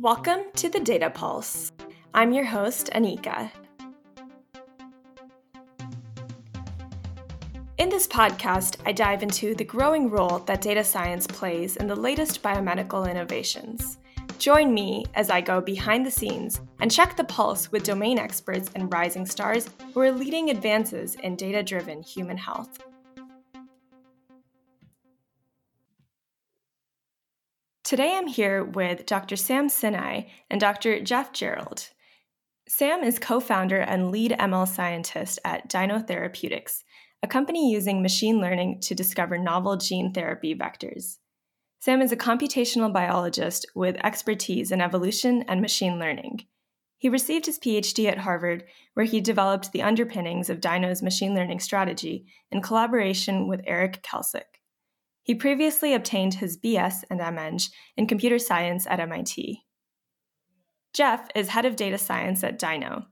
Welcome to the Data Pulse. I'm your host, Anika. In this podcast, I dive into the growing role that data science plays in the latest biomedical innovations. Join me as I go behind the scenes and check the pulse with domain experts and rising stars who are leading advances in data driven human health. Today I'm here with Dr. Sam Sinai and Dr. Jeff Gerald. Sam is co founder and lead ML scientist at Dino Therapeutics, a company using machine learning to discover novel gene therapy vectors. Sam is a computational biologist with expertise in evolution and machine learning. He received his PhD at Harvard, where he developed the underpinnings of Dino's machine learning strategy in collaboration with Eric Kelsick. He previously obtained his BS and MEng in computer science at MIT. Jeff is head of data science at Dino.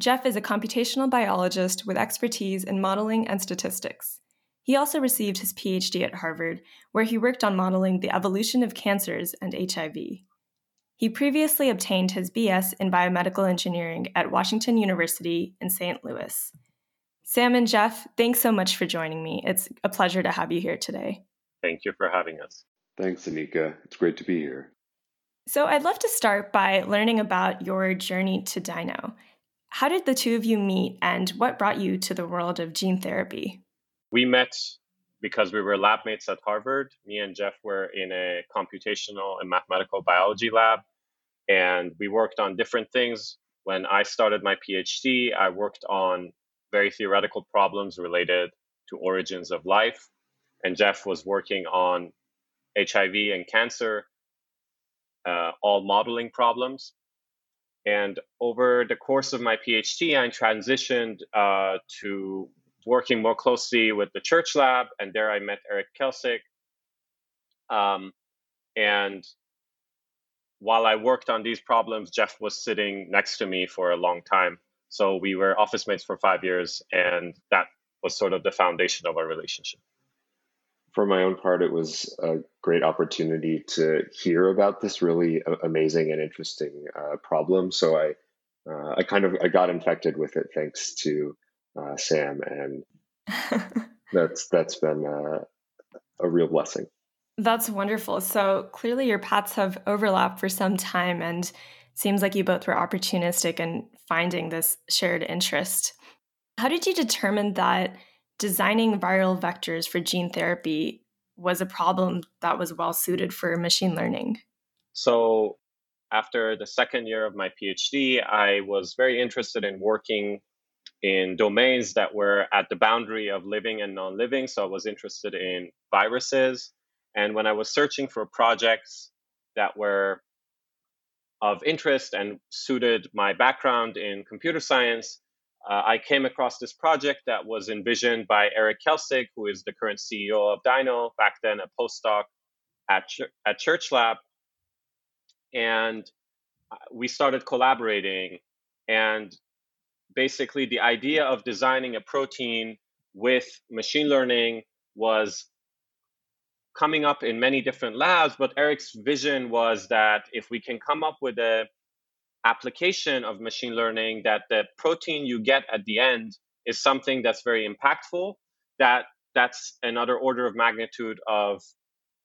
Jeff is a computational biologist with expertise in modeling and statistics. He also received his PhD at Harvard, where he worked on modeling the evolution of cancers and HIV. He previously obtained his BS in biomedical engineering at Washington University in St. Louis. Sam and Jeff, thanks so much for joining me. It's a pleasure to have you here today. Thank you for having us. Thanks, Anika. It's great to be here. So, I'd love to start by learning about your journey to Dino. How did the two of you meet, and what brought you to the world of gene therapy? We met because we were lab mates at Harvard. Me and Jeff were in a computational and mathematical biology lab, and we worked on different things. When I started my PhD, I worked on very theoretical problems related to origins of life and Jeff was working on HIV and cancer, uh, all modeling problems. And over the course of my PhD, I transitioned uh, to working more closely with the Church Lab, and there I met Eric Kelsick. Um, and while I worked on these problems, Jeff was sitting next to me for a long time. So we were office mates for five years, and that was sort of the foundation of our relationship for my own part, it was a great opportunity to hear about this really amazing and interesting uh, problem. So I, uh, I kind of I got infected with it thanks to uh, Sam, and that's that's been uh, a real blessing. That's wonderful. So clearly, your paths have overlapped for some time, and seems like you both were opportunistic in finding this shared interest. How did you determine that? Designing viral vectors for gene therapy was a problem that was well suited for machine learning. So, after the second year of my PhD, I was very interested in working in domains that were at the boundary of living and non living. So, I was interested in viruses. And when I was searching for projects that were of interest and suited my background in computer science, uh, I came across this project that was envisioned by Eric Kelsick, who is the current CEO of Dino, back then a postdoc at, Ch- at Church Lab. And uh, we started collaborating. And basically, the idea of designing a protein with machine learning was coming up in many different labs. But Eric's vision was that if we can come up with a application of machine learning that the protein you get at the end is something that's very impactful that that's another order of magnitude of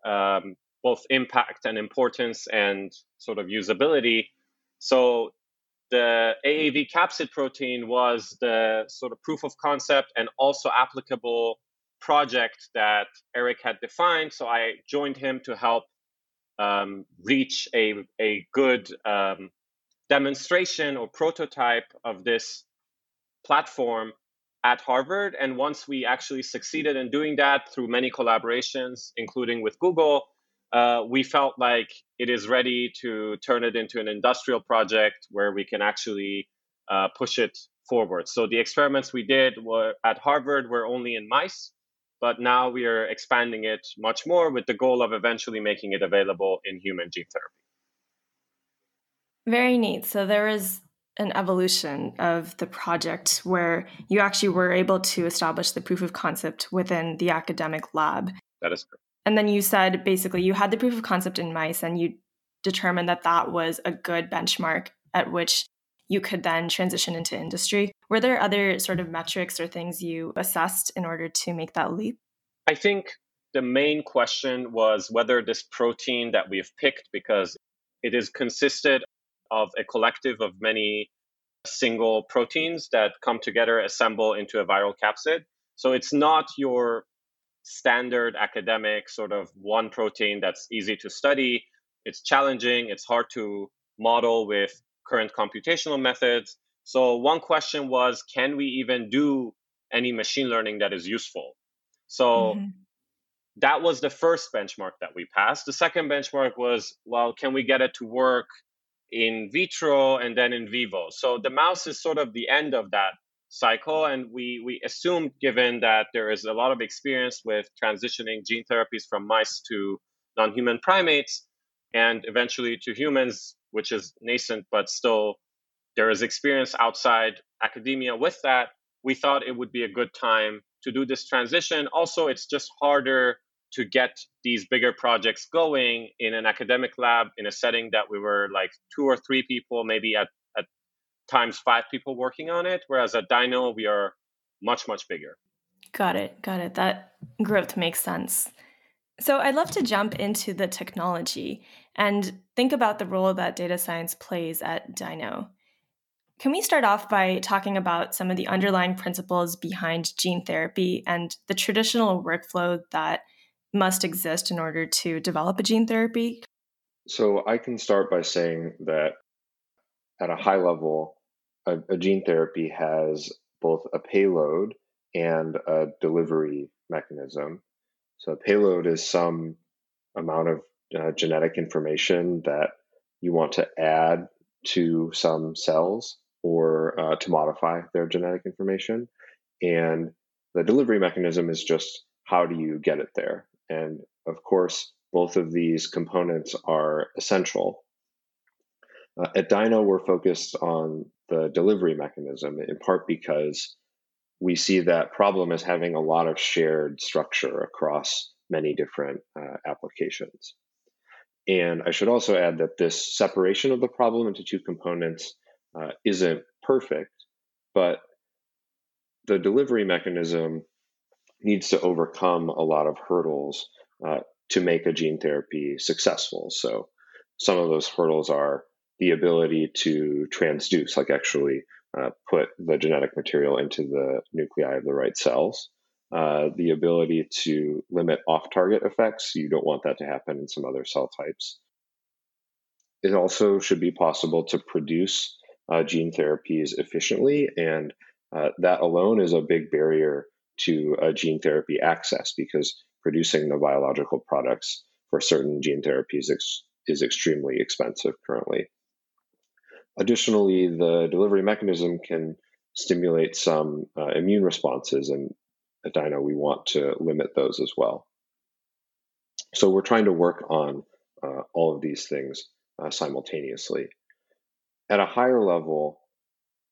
um, both impact and importance and sort of usability so the AAV capsid protein was the sort of proof of concept and also applicable project that Eric had defined. So I joined him to help um, reach a, a good um, demonstration or prototype of this platform at Harvard. And once we actually succeeded in doing that through many collaborations, including with Google, uh, we felt like it is ready to turn it into an industrial project where we can actually uh, push it forward. So the experiments we did were at Harvard were only in mice, but now we are expanding it much more with the goal of eventually making it available in human gene therapy. Very neat. So there is an evolution of the project where you actually were able to establish the proof of concept within the academic lab. That is correct. And then you said basically you had the proof of concept in mice and you determined that that was a good benchmark at which you could then transition into industry. Were there other sort of metrics or things you assessed in order to make that leap? I think the main question was whether this protein that we've picked, because it is consisted of a collective of many single proteins that come together, assemble into a viral capsid. So it's not your standard academic sort of one protein that's easy to study. It's challenging, it's hard to model with current computational methods. So, one question was can we even do any machine learning that is useful? So, mm-hmm. that was the first benchmark that we passed. The second benchmark was well, can we get it to work in vitro and then in vivo? So, the mouse is sort of the end of that cycle. And we, we assumed, given that there is a lot of experience with transitioning gene therapies from mice to non human primates and eventually to humans, which is nascent, but still there is experience outside academia with that. We thought it would be a good time to do this transition. Also, it's just harder to get these bigger projects going in an academic lab in a setting that we were like two or three people, maybe at at times five people working on it, whereas at Dino, we are much, much bigger. Got it. Got it. That growth makes sense. So I'd love to jump into the technology and think about the role that data science plays at Dino. Can we start off by talking about some of the underlying principles behind gene therapy and the traditional workflow that must exist in order to develop a gene therapy? So I can start by saying that at a high level, a, a gene therapy has both a payload and a delivery mechanism. So, a payload is some amount of uh, genetic information that you want to add to some cells or uh, to modify their genetic information. And the delivery mechanism is just how do you get it there? And of course, both of these components are essential. Uh, at Dino, we're focused on the delivery mechanism, in part because we see that problem as having a lot of shared structure across many different uh, applications. And I should also add that this separation of the problem into two components uh, isn't perfect, but the delivery mechanism needs to overcome a lot of hurdles uh, to make a gene therapy successful. So some of those hurdles are the ability to transduce, like actually uh, put the genetic material into the nuclei of the right cells. Uh, the ability to limit off target effects. You don't want that to happen in some other cell types. It also should be possible to produce uh, gene therapies efficiently, and uh, that alone is a big barrier to gene therapy access because producing the biological products for certain gene therapies ex- is extremely expensive currently. Additionally, the delivery mechanism can stimulate some uh, immune responses, and at Dino, we want to limit those as well. So we're trying to work on uh, all of these things uh, simultaneously. At a higher level,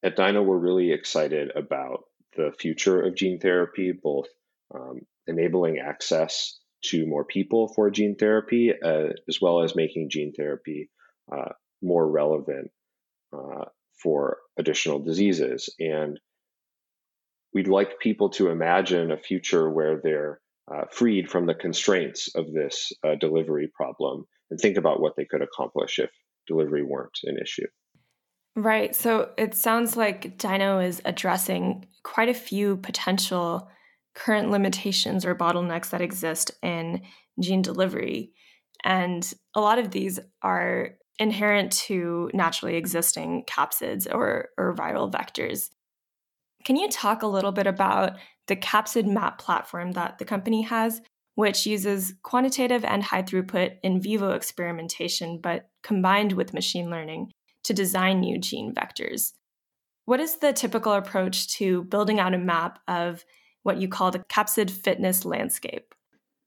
at Dino, we're really excited about the future of gene therapy, both um, enabling access to more people for gene therapy, uh, as well as making gene therapy uh, more relevant uh, for additional diseases. And we'd like people to imagine a future where they're uh, freed from the constraints of this uh, delivery problem and think about what they could accomplish if delivery weren't an issue. Right. So it sounds like Dino is addressing quite a few potential current limitations or bottlenecks that exist in gene delivery. And a lot of these are inherent to naturally existing capsids or, or viral vectors. Can you talk a little bit about the capsid map platform that the company has, which uses quantitative and high throughput in vivo experimentation, but combined with machine learning to design new gene vectors? What is the typical approach to building out a map of what you call the capsid fitness landscape?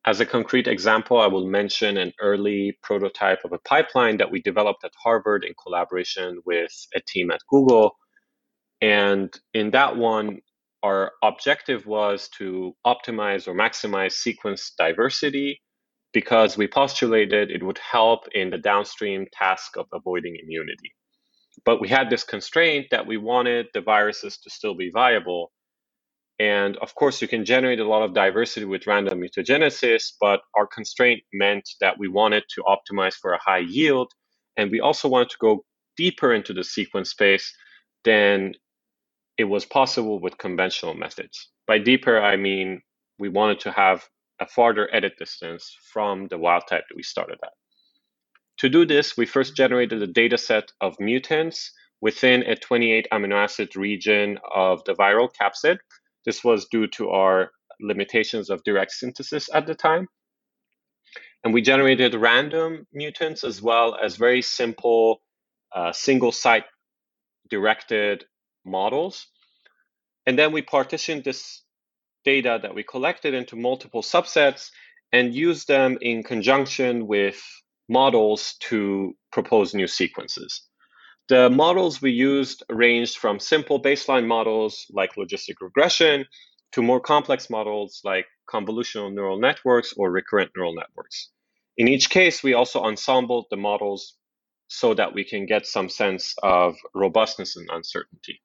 As a concrete example, I will mention an early prototype of a pipeline that we developed at Harvard in collaboration with a team at Google. And in that one, our objective was to optimize or maximize sequence diversity because we postulated it would help in the downstream task of avoiding immunity. But we had this constraint that we wanted the viruses to still be viable. And of course, you can generate a lot of diversity with random mutagenesis, but our constraint meant that we wanted to optimize for a high yield. And we also wanted to go deeper into the sequence space than it was possible with conventional methods. By deeper, I mean we wanted to have a farther edit distance from the wild type that we started at. To do this, we first generated a data set of mutants within a 28 amino acid region of the viral capsid. This was due to our limitations of direct synthesis at the time. And we generated random mutants as well as very simple uh, single site directed models. And then we partitioned this data that we collected into multiple subsets and used them in conjunction with models to propose new sequences. The models we used ranged from simple baseline models like logistic regression to more complex models like convolutional neural networks or recurrent neural networks. In each case, we also ensembled the models so that we can get some sense of robustness and uncertainty.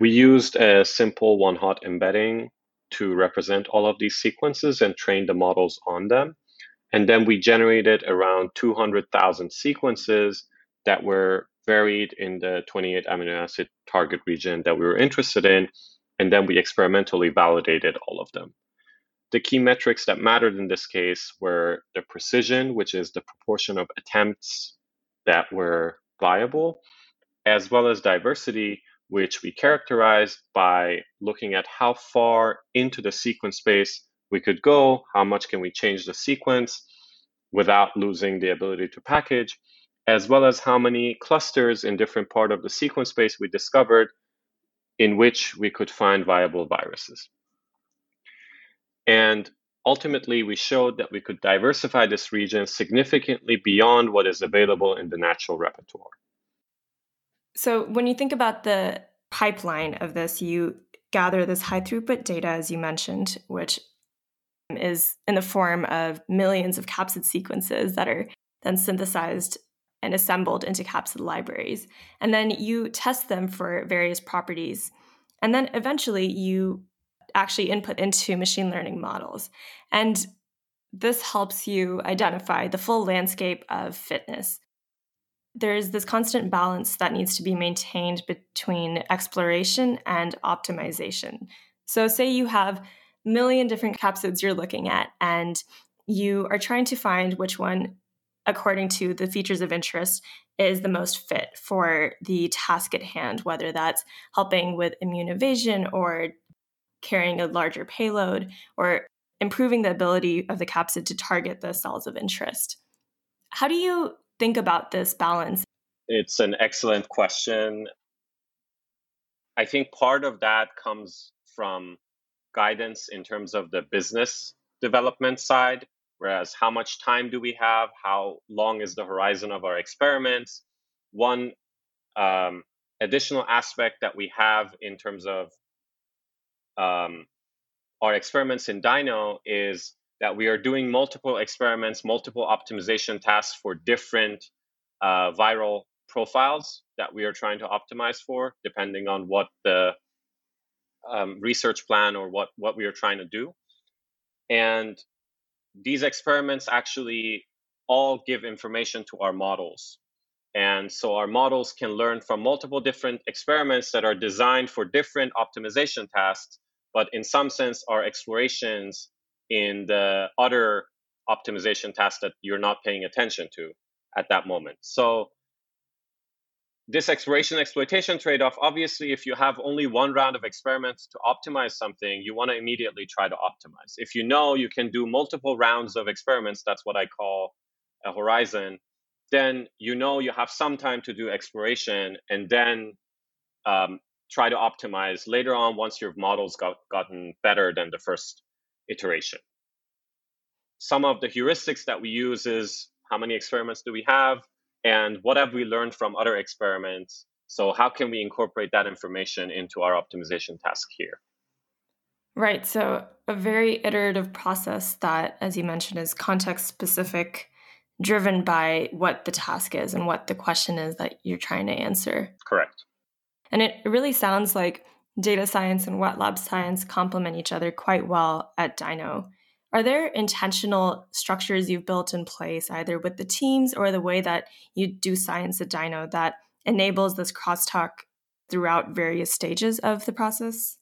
We used a simple one hot embedding to represent all of these sequences and train the models on them. And then we generated around 200,000 sequences that were varied in the 28 amino acid target region that we were interested in. And then we experimentally validated all of them. The key metrics that mattered in this case were the precision, which is the proportion of attempts that were viable, as well as diversity, which we characterized by looking at how far into the sequence space we could go, how much can we change the sequence without losing the ability to package, as well as how many clusters in different part of the sequence space we discovered in which we could find viable viruses. And ultimately, we showed that we could diversify this region significantly beyond what is available in the natural repertoire. So, when you think about the pipeline of this, you gather this high throughput data, as you mentioned, which is in the form of millions of capsid sequences that are then synthesized and assembled into capsid libraries. And then you test them for various properties. And then eventually you actually input into machine learning models. And this helps you identify the full landscape of fitness there's this constant balance that needs to be maintained between exploration and optimization. So, say you have million different capsids you're looking at, and you are trying to find which one, according to the features of interest, is the most fit for the task at hand, whether that's helping with immune evasion or carrying a larger payload or improving the ability of the capsid to target the cells of interest. How do you think about this balance? It's an excellent question. I think part of that comes from guidance in terms of the business development side, whereas how much time do we have? How long is the horizon of our experiments? One um, additional aspect that we have in terms of um, our experiments in Dino is that we are doing multiple experiments, multiple optimization tasks for different uh, viral profiles that we are trying to optimize for, depending on what the um, research plan or what, what we are trying to do. And these experiments actually all give information to our models. And so our models can learn from multiple different experiments that are designed for different optimization tasks, but in some sense are explorations in the other optimization tasks that you're not paying attention to at that moment. So this exploration exploitation trade-off obviously if you have only one round of experiments to optimize something you want to immediately try to optimize if you know you can do multiple rounds of experiments that's what i call a horizon then you know you have some time to do exploration and then um, try to optimize later on once your models got gotten better than the first iteration. Some of the heuristics that we use is how many experiments do we have and what have we learned from other experiments? So how can we incorporate that information into our optimization task here? Right. So, a very iterative process that, as you mentioned, is context specific, driven by what the task is and what the question is that you're trying to answer. Correct. And it really sounds like data science and wet lab science complement each other quite well at Dino. Are there intentional structures you've built in place, either with the teams or the way that you do science at Dino, that enables this crosstalk throughout various stages of the process?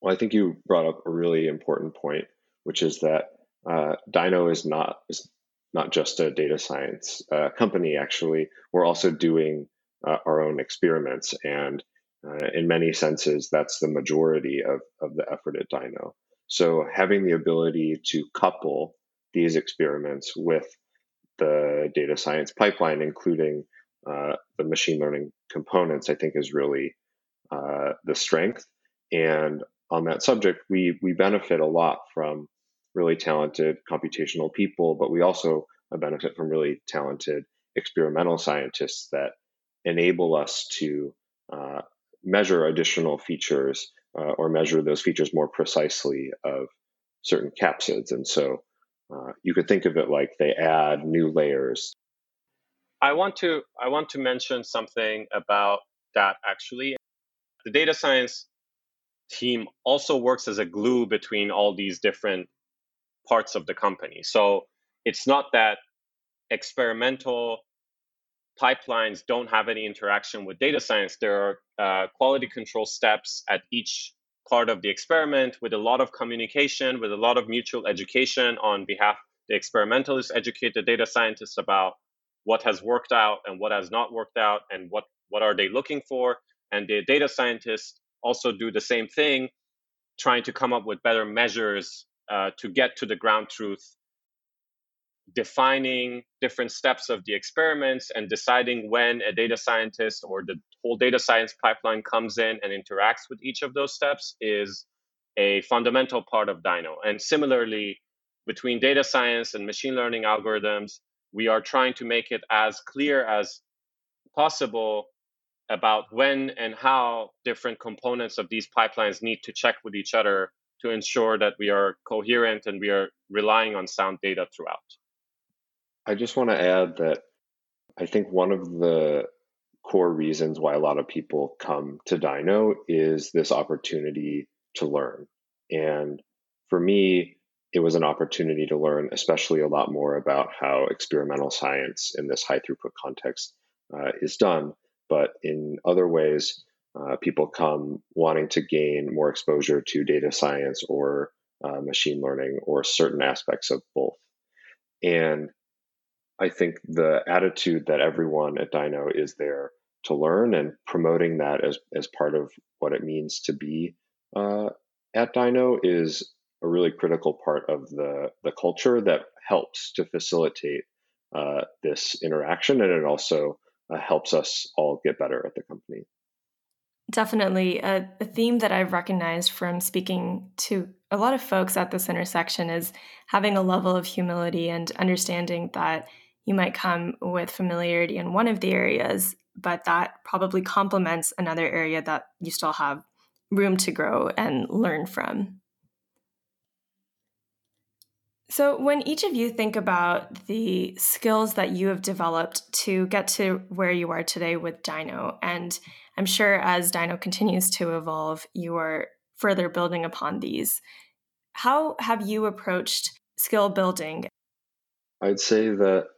Well, I think you brought up a really important point, which is that uh, Dino is not is not just a data science uh, company. Actually, we're also doing uh, our own experiments, and uh, in many senses, that's the majority of of the effort at Dino. So having the ability to couple these experiments with the data science pipeline, including uh, the machine learning components, I think is really uh, the strength. And on that subject, we we benefit a lot from really talented computational people, but we also benefit from really talented experimental scientists that enable us to uh, measure additional features uh, or measure those features more precisely of certain capsids. And so uh, you could think of it like they add new layers. I want to I want to mention something about that actually. The data science team also works as a glue between all these different parts of the company. So it's not that experimental pipelines don't have any interaction with data science. There are uh, quality control steps at each part of the experiment with a lot of communication, with a lot of mutual education on behalf the experimentalists educate the data scientists about what has worked out and what has not worked out and what what are they looking for and the data scientists also do the same thing trying to come up with better measures uh, to get to the ground truth defining different steps of the experiments and deciding when a data scientist or the whole data science pipeline comes in and interacts with each of those steps is a fundamental part of Dino. And similarly, between data science and machine learning algorithms, we are trying to make it as clear as possible about when and how different components of these pipelines need to check with each other to ensure that we are coherent and we are relying on sound data throughout. I just want to add that I think one of the core reasons why a lot of people come to Dino is this opportunity to learn. And for me, it was an opportunity to learn, especially a lot more about how experimental science in this high throughput context uh, is done. But in other ways, uh, people come wanting to gain more exposure to data science or uh, machine learning or certain aspects of both. And I think the attitude that everyone at Dino is there to learn and promoting that as, as part of what it means to be uh, at Dino is a really critical part of the, the culture that helps to facilitate uh, this interaction. And it also uh, helps us all get better at the company. Definitely. A, a, theme that I've recognized from speaking to a lot of folks at this intersection is having a level of humility and understanding that you might come with familiarity in one of the areas, but that probably complements another area that you still have room to grow and learn from. So, when each of you think about the skills that you have developed to get to where you are today with Dino, and I'm sure as Dino continues to evolve, you are further building upon these. How have you approached skill building? I'd say that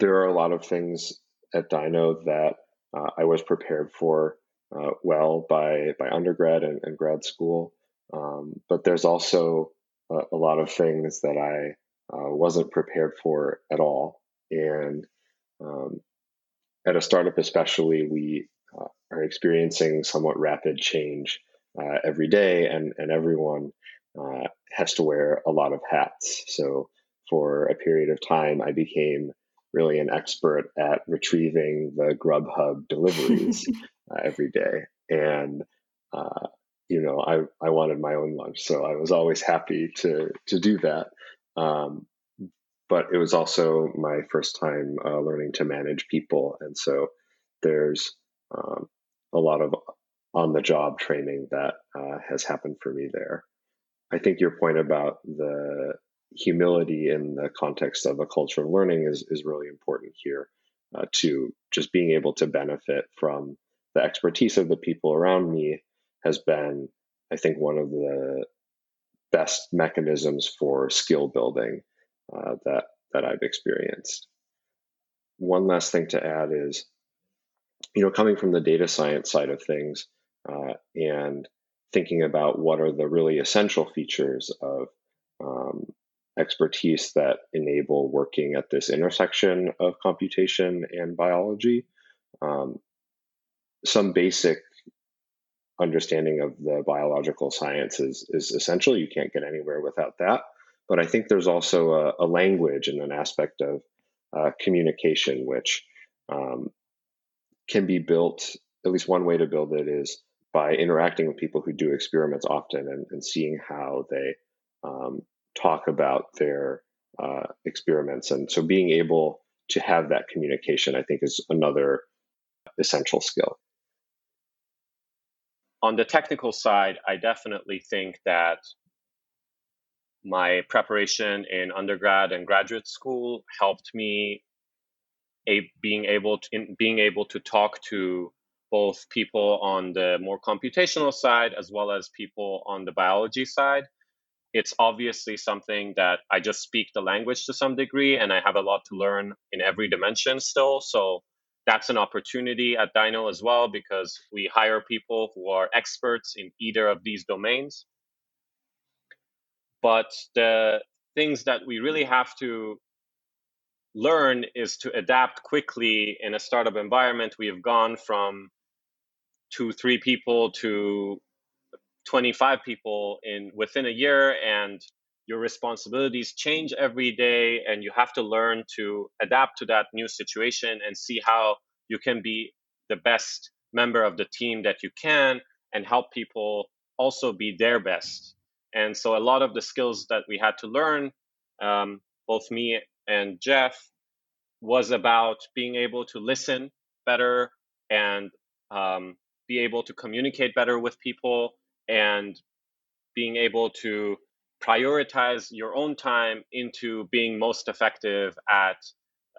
there are a lot of things at Dino that uh, I was prepared for uh, well by by undergrad and, and grad school, um, but there's also a, a, lot of things that I uh, wasn't prepared for at all. And um, at a startup, especially, we uh, are experiencing somewhat rapid change uh, every day, and and everyone uh, has to wear a lot of hats. So for a period of time, I became really an expert at retrieving the Grubhub deliveries uh, every day. And, uh, you know, I, I wanted my own lunch. So I was always happy to, to do that. Um, but it was also my first time uh, learning to manage people. And so there's um, a lot of on the job training that uh, has happened for me there. I think your point about the humility in the context of a culture of learning is, is really important here uh, to just being able to benefit from the expertise of the people around me has been, I think, one of the best mechanisms for skill building uh, that that I've experienced. One last thing to add is, you know, coming from the data science side of things uh, and thinking about what are the really essential features of um, expertise that enable working at this intersection of computation and biology. Um, some basic understanding of the biological sciences is essential. You can't get anywhere without that. But I think there's also a, a language and an aspect of uh, communication which um, can be built. At least one way to build it is by interacting with people who do experiments often and, and seeing how they um, talk about their uh, experiments. And so being able to have that communication, I think, is another essential skill. On the technical side, I definitely think that my preparation in undergrad and graduate school helped me a, being able to in, being able to talk to both people on the more computational side as well as people on the biology side it's obviously something that I just speak the language to some degree and I have a lot to learn in every dimension still. So that's an opportunity at Dino as well because we hire people who are experts in either of these domains. But the things that we really have to learn is to adapt quickly in a startup environment. We have gone from two, three people to 25 people in within a year and your responsibilities change every day and you have to learn to adapt to that new situation and see how you can be the best member of the team that you can and help people also be their best. And so a lot of the skills that we had to learn um, both me and jeff was about being able to listen better and um, be able to communicate better with people and being able to prioritize your own time into being most effective at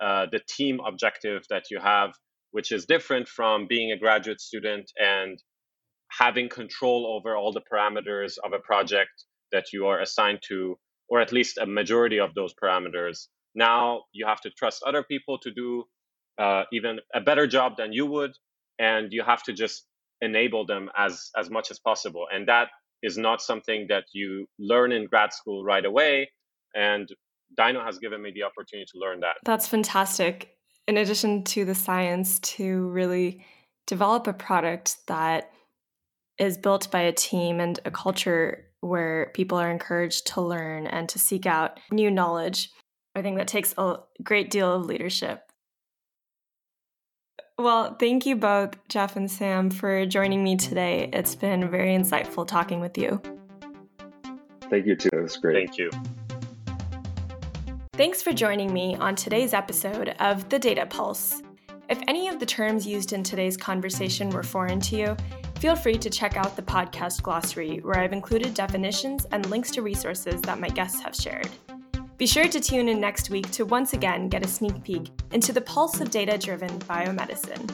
uh, the team objective that you have, which is different from being a graduate student and having control over all the parameters of a project that you are assigned to, or at least a majority of those parameters. Now you have to trust other people to do uh, even a better job than you would, and you have to just enable them as as much as possible. And that is not something that you learn in grad school right away. And dino has given me the opportunity to learn that. That's fantastic. In addition to the science to really develop a product that is built by a team and a culture where people are encouraged to learn and to seek out new knowledge i think that takes a great deal of leadership well, thank you both, Jeff and Sam, for joining me today. It's been very insightful talking with you. Thank you, too. It was great. Thank you. Thanks for joining me on today's episode of The Data Pulse. If any of the terms used in today's conversation were foreign to you, feel free to check out the podcast glossary, where I've included definitions and links to resources that my guests have shared. Be sure to tune in next week to once again get a sneak peek into the pulse of data driven biomedicine.